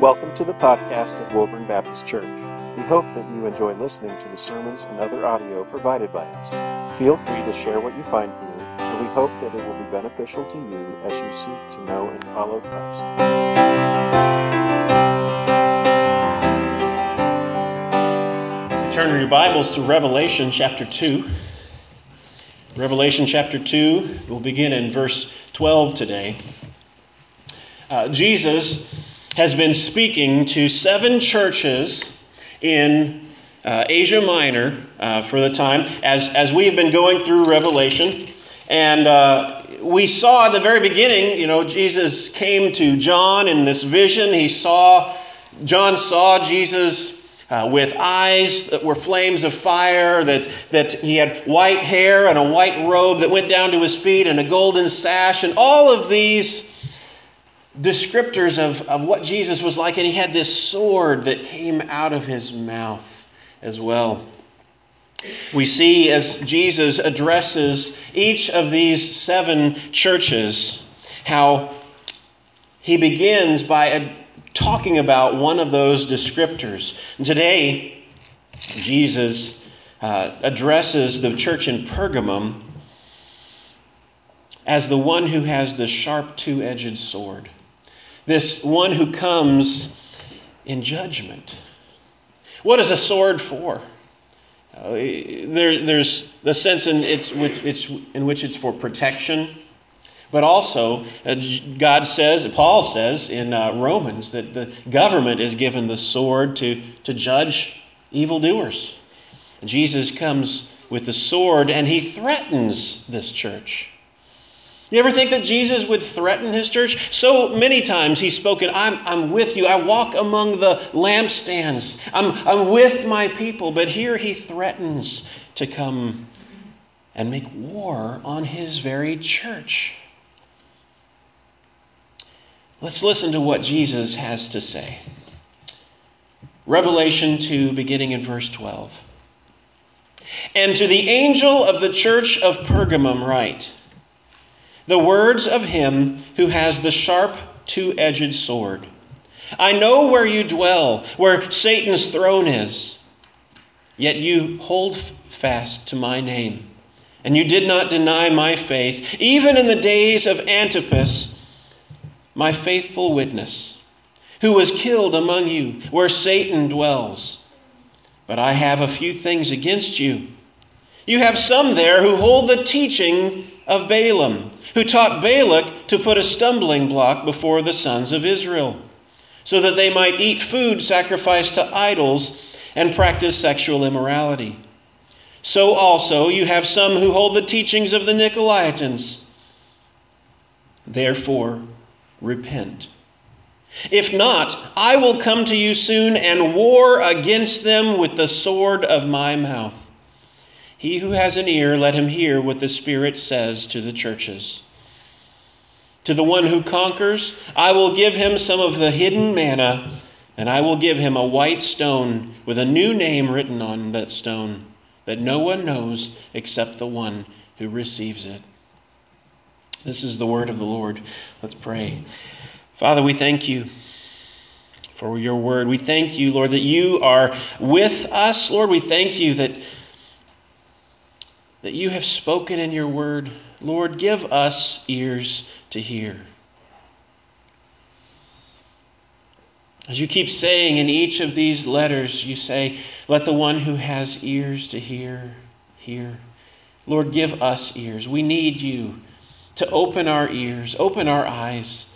Welcome to the podcast of Woburn Baptist Church. We hope that you enjoy listening to the sermons and other audio provided by us. Feel free to share what you find here, and we hope that it will be beneficial to you as you seek to know and follow Christ. Turn your Bibles to Revelation chapter 2. Revelation chapter 2, we'll begin in verse 12 today. Uh, Jesus has been speaking to seven churches in uh, Asia Minor uh, for the time as, as we have been going through Revelation. And uh, we saw at the very beginning, you know, Jesus came to John in this vision. He saw, John saw Jesus uh, with eyes that were flames of fire, that, that he had white hair and a white robe that went down to his feet and a golden sash, and all of these descriptors of, of what Jesus was like, and he had this sword that came out of his mouth as well. We see as Jesus addresses each of these seven churches how he begins by talking about one of those descriptors. And today, Jesus uh, addresses the church in Pergamum as the one who has the sharp two edged sword this one who comes in judgment. What is a sword for? Uh, there, there's the sense in, it's, it's, in which it's for protection, but also, uh, God says, Paul says in uh, Romans, that the government is given the sword to, to judge evildoers. Jesus comes with the sword and he threatens this church. You ever think that Jesus would threaten his church? So many times he's spoken, I'm, I'm with you. I walk among the lampstands. I'm, I'm with my people. But here he threatens to come and make war on his very church. Let's listen to what Jesus has to say. Revelation 2, beginning in verse 12. And to the angel of the church of Pergamum, write, the words of him who has the sharp two edged sword. I know where you dwell, where Satan's throne is. Yet you hold fast to my name, and you did not deny my faith, even in the days of Antipas, my faithful witness, who was killed among you, where Satan dwells. But I have a few things against you. You have some there who hold the teaching of Balaam who taught Balak to put a stumbling block before the sons of Israel, so that they might eat food sacrificed to idols and practice sexual immorality. So also you have some who hold the teachings of the Nicolaitans. Therefore, repent. If not, I will come to you soon and war against them with the sword of my mouth. He who has an ear, let him hear what the Spirit says to the churches. To the one who conquers, I will give him some of the hidden manna, and I will give him a white stone with a new name written on that stone that no one knows except the one who receives it. This is the word of the Lord. Let's pray. Father, we thank you for your word. We thank you, Lord, that you are with us. Lord, we thank you that that you have spoken in your word. Lord, give us ears to hear. As you keep saying in each of these letters, you say, Let the one who has ears to hear, hear. Lord, give us ears. We need you to open our ears, open our eyes,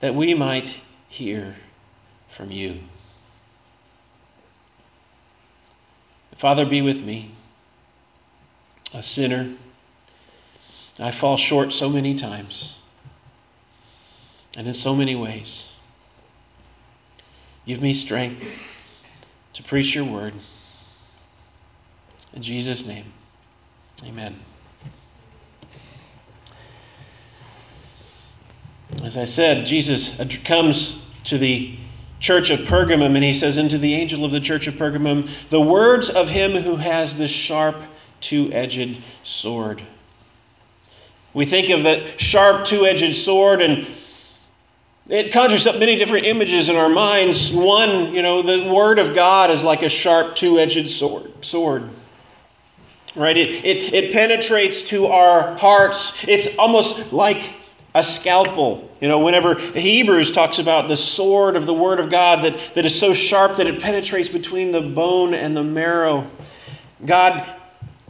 that we might hear from you. Father, be with me a sinner. I fall short so many times and in so many ways. Give me strength to preach your word. In Jesus' name, amen. As I said, Jesus comes to the church of Pergamum and he says, Unto the angel of the church of Pergamum, the words of him who has the sharp two edged sword. We think of that sharp two edged sword, and It conjures up many different images in our minds. One, you know, the Word of God is like a sharp two edged sword. sword. Right? It, it, it penetrates to our hearts. It's almost like a scalpel. You know, whenever Hebrews talks about the sword of the Word of God that, that is so sharp that it penetrates between the bone and the marrow. God,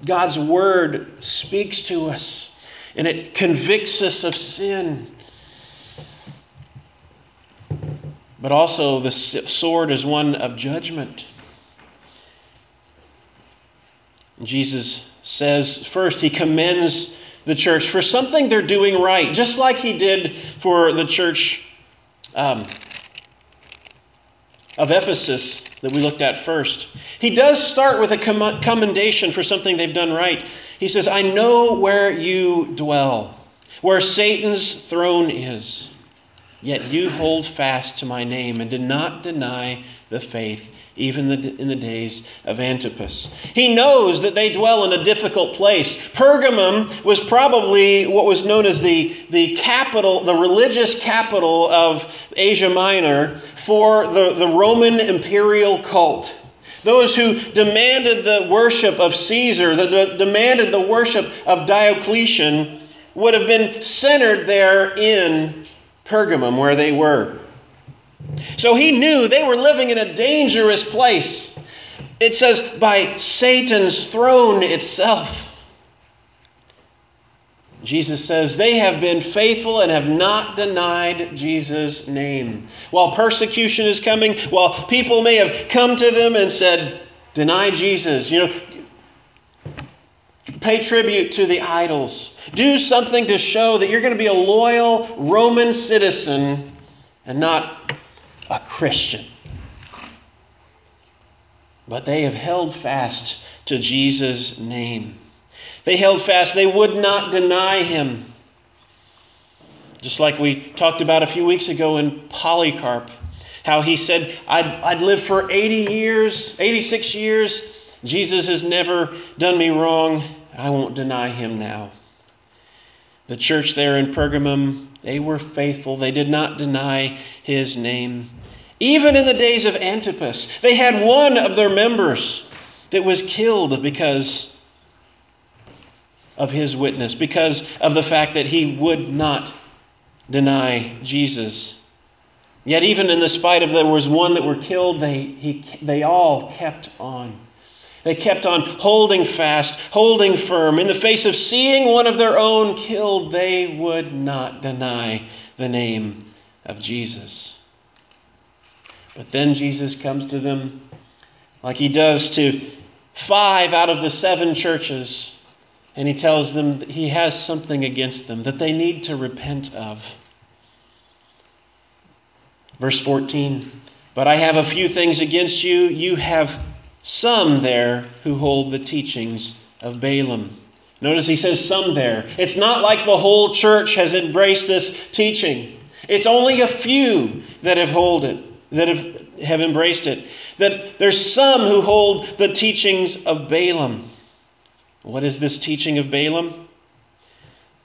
God's Word speaks to us and it convicts us of sin. But also, the sword is one of judgment. Jesus says, first, he commends the church for something they're doing right, just like he did for the church um, of Ephesus that we looked at first. He does start with a commendation for something they've done right. He says, I know where you dwell, where Satan's throne is. Yet you hold fast to my name and did not deny the faith, even in the days of Antipas. He knows that they dwell in a difficult place. Pergamum was probably what was known as the, the capital, the religious capital of Asia Minor for the, the Roman imperial cult. Those who demanded the worship of Caesar, that demanded the worship of Diocletian, would have been centered there in Pergamum, where they were. So he knew they were living in a dangerous place. It says, by Satan's throne itself. Jesus says, They have been faithful and have not denied Jesus' name. While persecution is coming, while people may have come to them and said, Deny Jesus, you know, pay tribute to the idols, do something to show that you're going to be a loyal Roman citizen and not a Christian. But they have held fast to Jesus' name. They held fast. They would not deny him. Just like we talked about a few weeks ago in Polycarp, how he said, I'd, I'd live for 80 years, 86 years. Jesus has never done me wrong. I won't deny him now. The church there in Pergamum, they were faithful. They did not deny his name. Even in the days of Antipas, they had one of their members that was killed because of his witness because of the fact that he would not deny Jesus. Yet, even in the spite of there was one that were killed, they, he, they all kept on. They kept on holding fast, holding firm. In the face of seeing one of their own killed, they would not deny the name of Jesus. But then Jesus comes to them like he does to five out of the seven churches and he tells them that he has something against them that they need to repent of. Verse 14 But I have a few things against you. You have some there who hold the teachings of Balaam. Notice he says some there. It's not like the whole church has embraced this teaching. It's only a few that have hold it, that have, have embraced it. That there's some who hold the teachings of Balaam. What is this teaching of Balaam?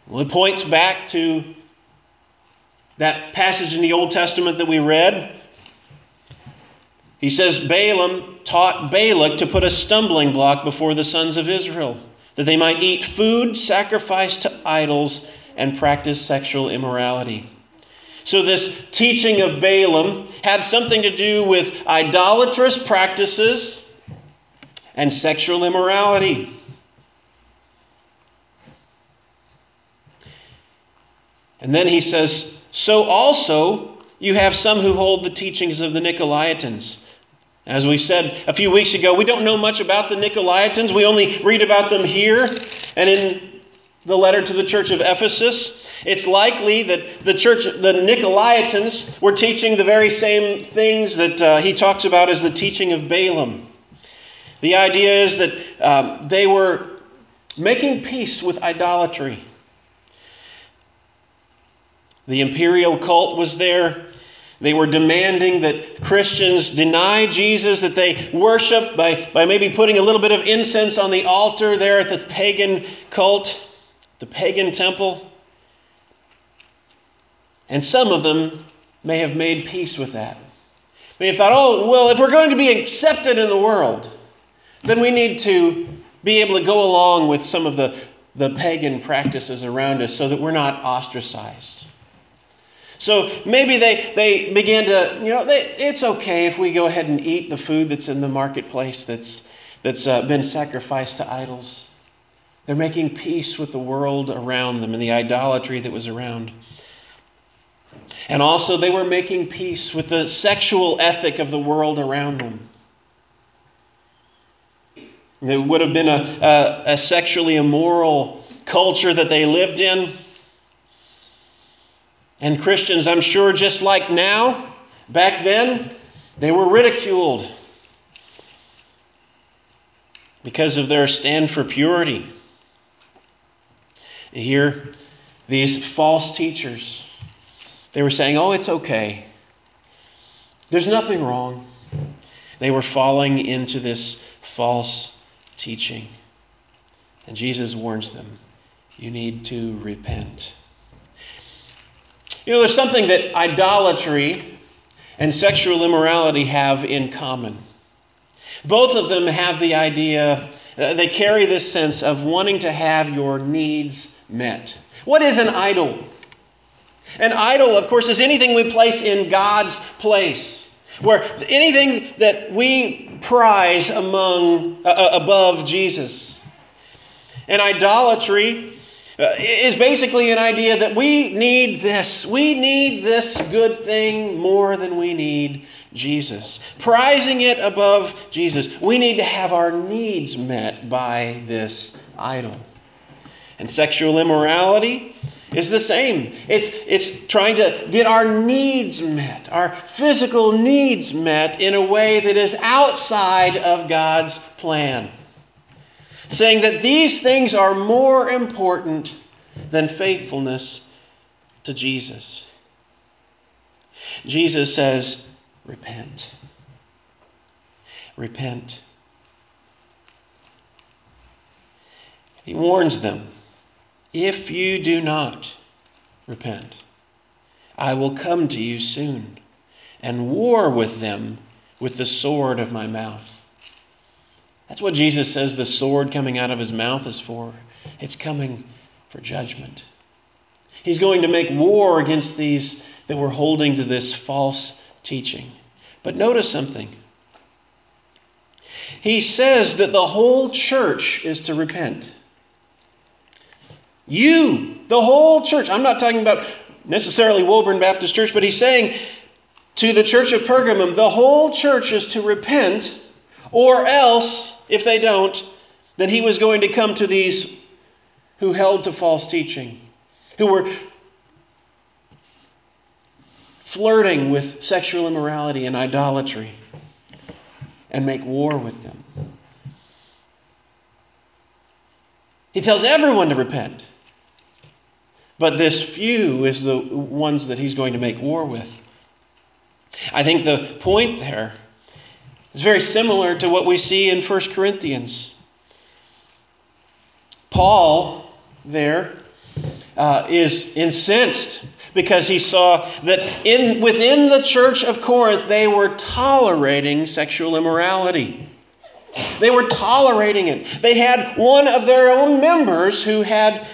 Well, it points back to that passage in the Old Testament that we read. He says Balaam taught Balak to put a stumbling block before the sons of Israel, that they might eat food sacrificed to idols and practice sexual immorality. So, this teaching of Balaam had something to do with idolatrous practices and sexual immorality. And then he says, So also you have some who hold the teachings of the Nicolaitans. As we said a few weeks ago, we don't know much about the Nicolaitans. We only read about them here and in the letter to the church of Ephesus. It's likely that the church, the Nicolaitans, were teaching the very same things that uh, he talks about as the teaching of Balaam. The idea is that um, they were making peace with idolatry. The imperial cult was there. They were demanding that Christians deny Jesus, that they worship by, by maybe putting a little bit of incense on the altar there at the pagan cult, the pagan temple. And some of them may have made peace with that. May have thought, oh, well, if we're going to be accepted in the world, then we need to be able to go along with some of the, the pagan practices around us so that we're not ostracized. So maybe they, they began to, you know, they, it's okay if we go ahead and eat the food that's in the marketplace that's, that's uh, been sacrificed to idols. They're making peace with the world around them and the idolatry that was around. And also, they were making peace with the sexual ethic of the world around them. It would have been a, a, a sexually immoral culture that they lived in. And Christians, I'm sure, just like now, back then, they were ridiculed because of their stand for purity. Here, these false teachers, they were saying, oh, it's okay. There's nothing wrong. They were falling into this false teaching. And Jesus warns them you need to repent. You know, there's something that idolatry and sexual immorality have in common. Both of them have the idea, uh, they carry this sense of wanting to have your needs met. What is an idol? An idol, of course, is anything we place in God's place. Where anything that we prize among uh, uh above Jesus. And idolatry Uh, is basically an idea that we need this. We need this good thing more than we need Jesus. Prizing it above Jesus. We need to have our needs met by this idol. And sexual immorality is the same. It's, it's trying to get our needs met, our physical needs met in a way that is outside of God's plan. Saying that these things are more important than faithfulness to Jesus. Jesus says, Repent. Repent. He warns them if you do not repent, I will come to you soon and war with them with the sword of my mouth. That's what Jesus says the sword coming out of his mouth is for. It's coming for judgment. He's going to make war against these that were holding to this false teaching. But notice something. He says that the whole church is to repent. You, the whole church. I'm not talking about necessarily Woburn Baptist Church, but he's saying to the church of Pergamum, the whole church is to repent, or else, if they don't, then he was going to come to these who held to false teaching, who were flirting with sexual immorality and idolatry, and make war with them. He tells everyone to repent. But this few is the ones that he's going to make war with. I think the point there is very similar to what we see in 1 Corinthians. Paul, there, uh, is incensed because he saw that in, within the church of Corinth they were tolerating sexual immorality. They were tolerating it. They had one of their own members who had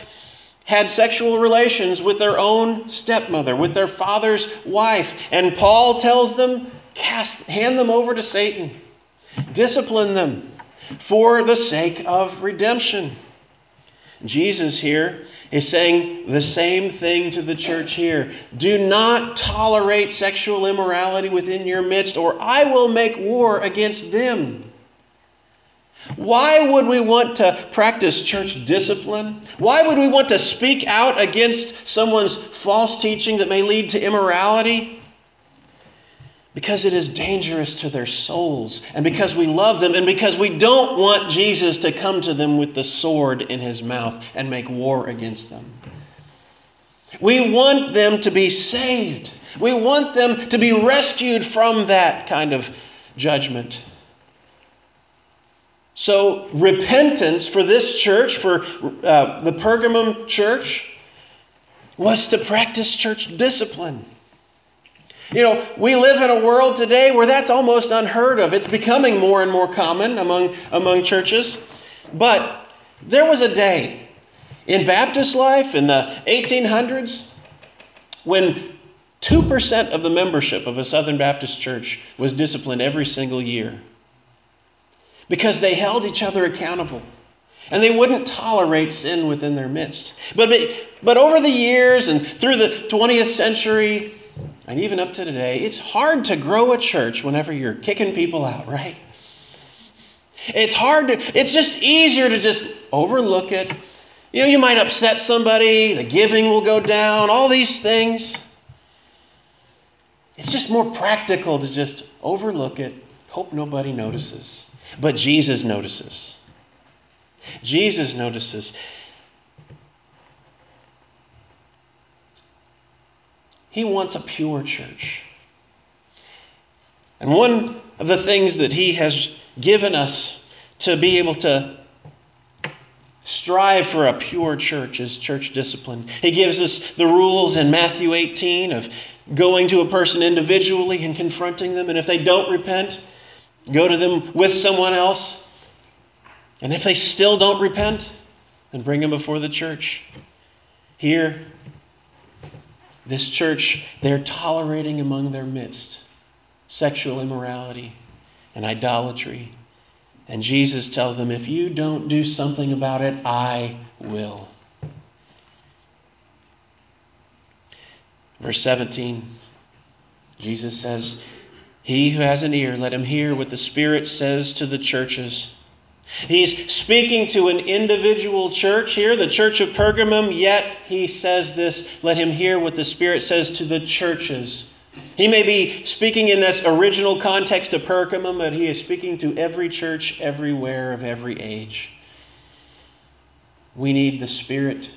had sexual relations with their own stepmother, with their father's wife. And Paul tells them, cast, hand them over to Satan, discipline them for the sake of redemption. Jesus here is saying the same thing to the church here. Do not tolerate sexual immorality within your midst, or I will make war against them. Why would we want to practice church discipline? Why would we want to speak out against someone's false teaching that may lead to immorality? Because it is dangerous to their souls, and because we love them, and because we don't want Jesus to come to them with the sword in his mouth and make war against them. We want them to be saved. We want them to be rescued from that kind of judgment. So, repentance for this church, for uh, the Pergamum church, was to practice church discipline. You know, we live in a world today where that's almost unheard of. It's becoming more and more common among, among churches. But there was a day in Baptist life in the 1800s when 2% of the membership of a Southern Baptist church was disciplined every single year because they held each other accountable and they wouldn't tolerate sin within their midst. But, but over the years and through the 20th century, and even up to today, it's hard to grow a church whenever you're kicking people out, right? It's hard to, it's just easier to just overlook it. You know, you might upset somebody, the giving will go down, all these things. It's just more practical to just overlook it, hope nobody notices. But Jesus notices. Jesus notices. He wants a pure church. And one of the things that He has given us to be able to strive for a pure church is church discipline. He gives us the rules in Matthew 18 of going to a person individually and confronting them. And if they don't repent, go to them with someone else. And if they still don't repent, then bring them before the church. Here, this church, they're tolerating among their midst sexual immorality and idolatry. And Jesus tells them, if you don't do something about it, I will. Verse 17, Jesus says, He who has an ear, let him hear what the Spirit says to the churches. He's speaking to an individual church here, the church of Pergamum, yet he says this let him hear what the Spirit says to the churches. He may be speaking in this original context of Pergamum, but he is speaking to every church, everywhere, of every age. We need the Spirit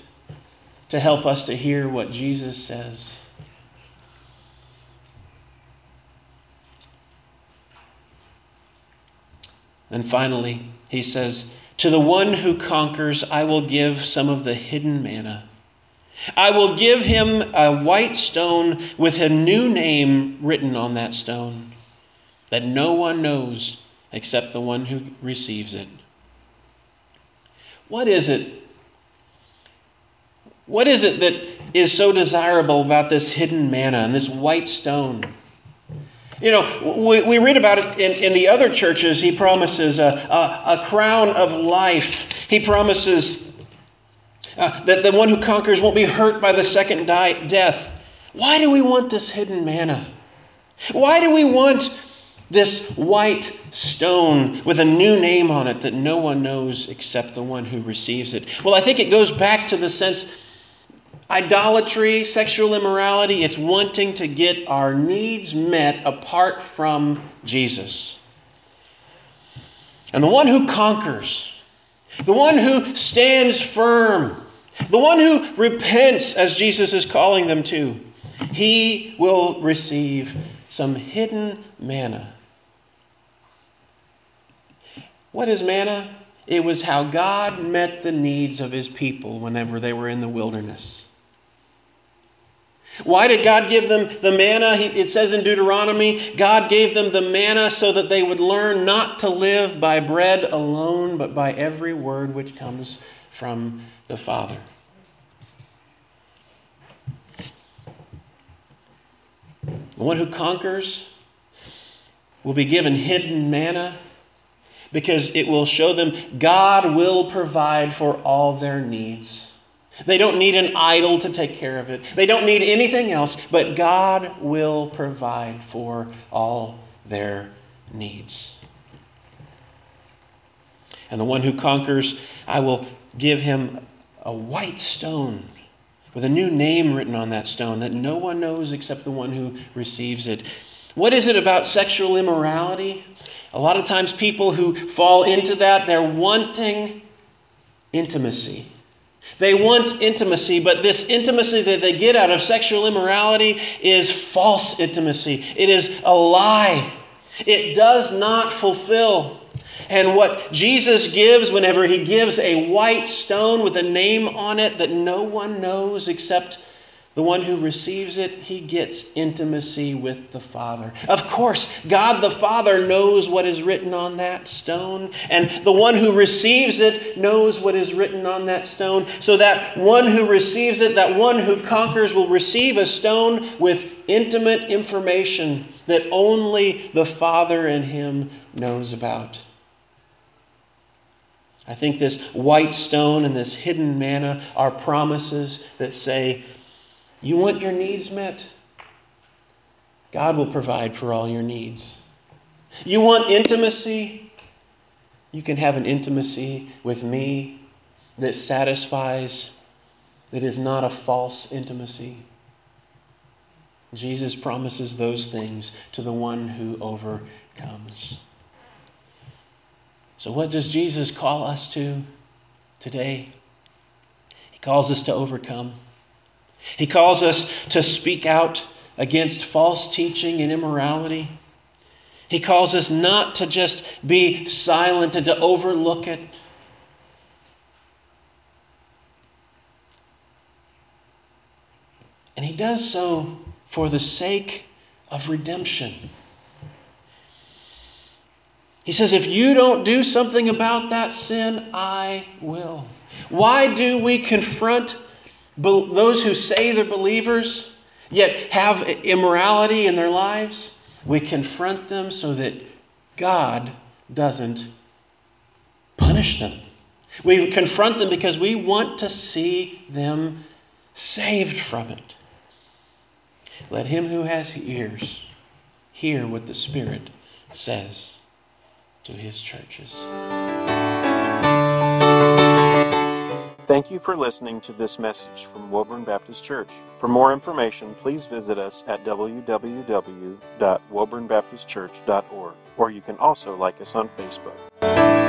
to help us to hear what Jesus says. And finally, he says, To the one who conquers, I will give some of the hidden manna. I will give him a white stone with a new name written on that stone that no one knows except the one who receives it. What is it? What is it that is so desirable about this hidden manna and this white stone? You know, we, we read about it in, in the other churches. He promises a, a, a crown of life. He promises uh, that the one who conquers won't be hurt by the second die, death. Why do we want this hidden manna? Why do we want this white stone with a new name on it that no one knows except the one who receives it? Well, I think it goes back to the sense Idolatry, sexual immorality, it's wanting to get our needs met apart from Jesus. And the one who conquers, the one who stands firm, the one who repents, as Jesus is calling them to, he will receive some hidden manna. What is manna? It was how God met the needs of his people whenever they were in the wilderness. Why did God give them the manna? It says in Deuteronomy, God gave them the manna so that they would learn not to live by bread alone, but by every word which comes from the Father. The one who conquers will be given hidden manna because it will show them God will provide for all their needs. They don't need an idol to take care of it. They don't need anything else, but God will provide for all their needs. And the one who conquers, I will give him a white stone with a new name written on that stone that no one knows except the one who receives it. What is it about sexual immorality? A lot of times, people who fall into that, they're wanting intimacy. They want intimacy, but this intimacy that they get out of sexual immorality is false intimacy. It is a lie. It does not fulfill. And what Jesus gives whenever he gives a white stone with a name on it that no one knows except The one who receives it, he gets intimacy with the Father. Of course, God the Father knows what is written on that stone, and the one who receives it knows what is written on that stone. So that one who receives it, that one who conquers, will receive a stone with intimate information that only the Father and him knows about. I think this white stone and this hidden manna are promises that say, you want your needs met? God will provide for all your needs. You want intimacy? You can have an intimacy with me that satisfies, that is not a false intimacy. Jesus promises those things to the one who overcomes. So, what does Jesus call us to today? He calls us to overcome. He calls us to speak out against false teaching and immorality. He calls us not to just be silent and to overlook it. And he does so for the sake of redemption. He says, if you don't do something about that sin, I will. Why do we confront those who say they're believers, yet have immorality in their lives, we confront them so that God doesn't punish them. We confront them because we want to see them saved from it. Let him who has ears hear what the Spirit says to his churches. Thank you for listening to this message from Woburn Baptist Church. For more information, please visit us at www.woburnbaptistchurch.org, or you can also like us on Facebook.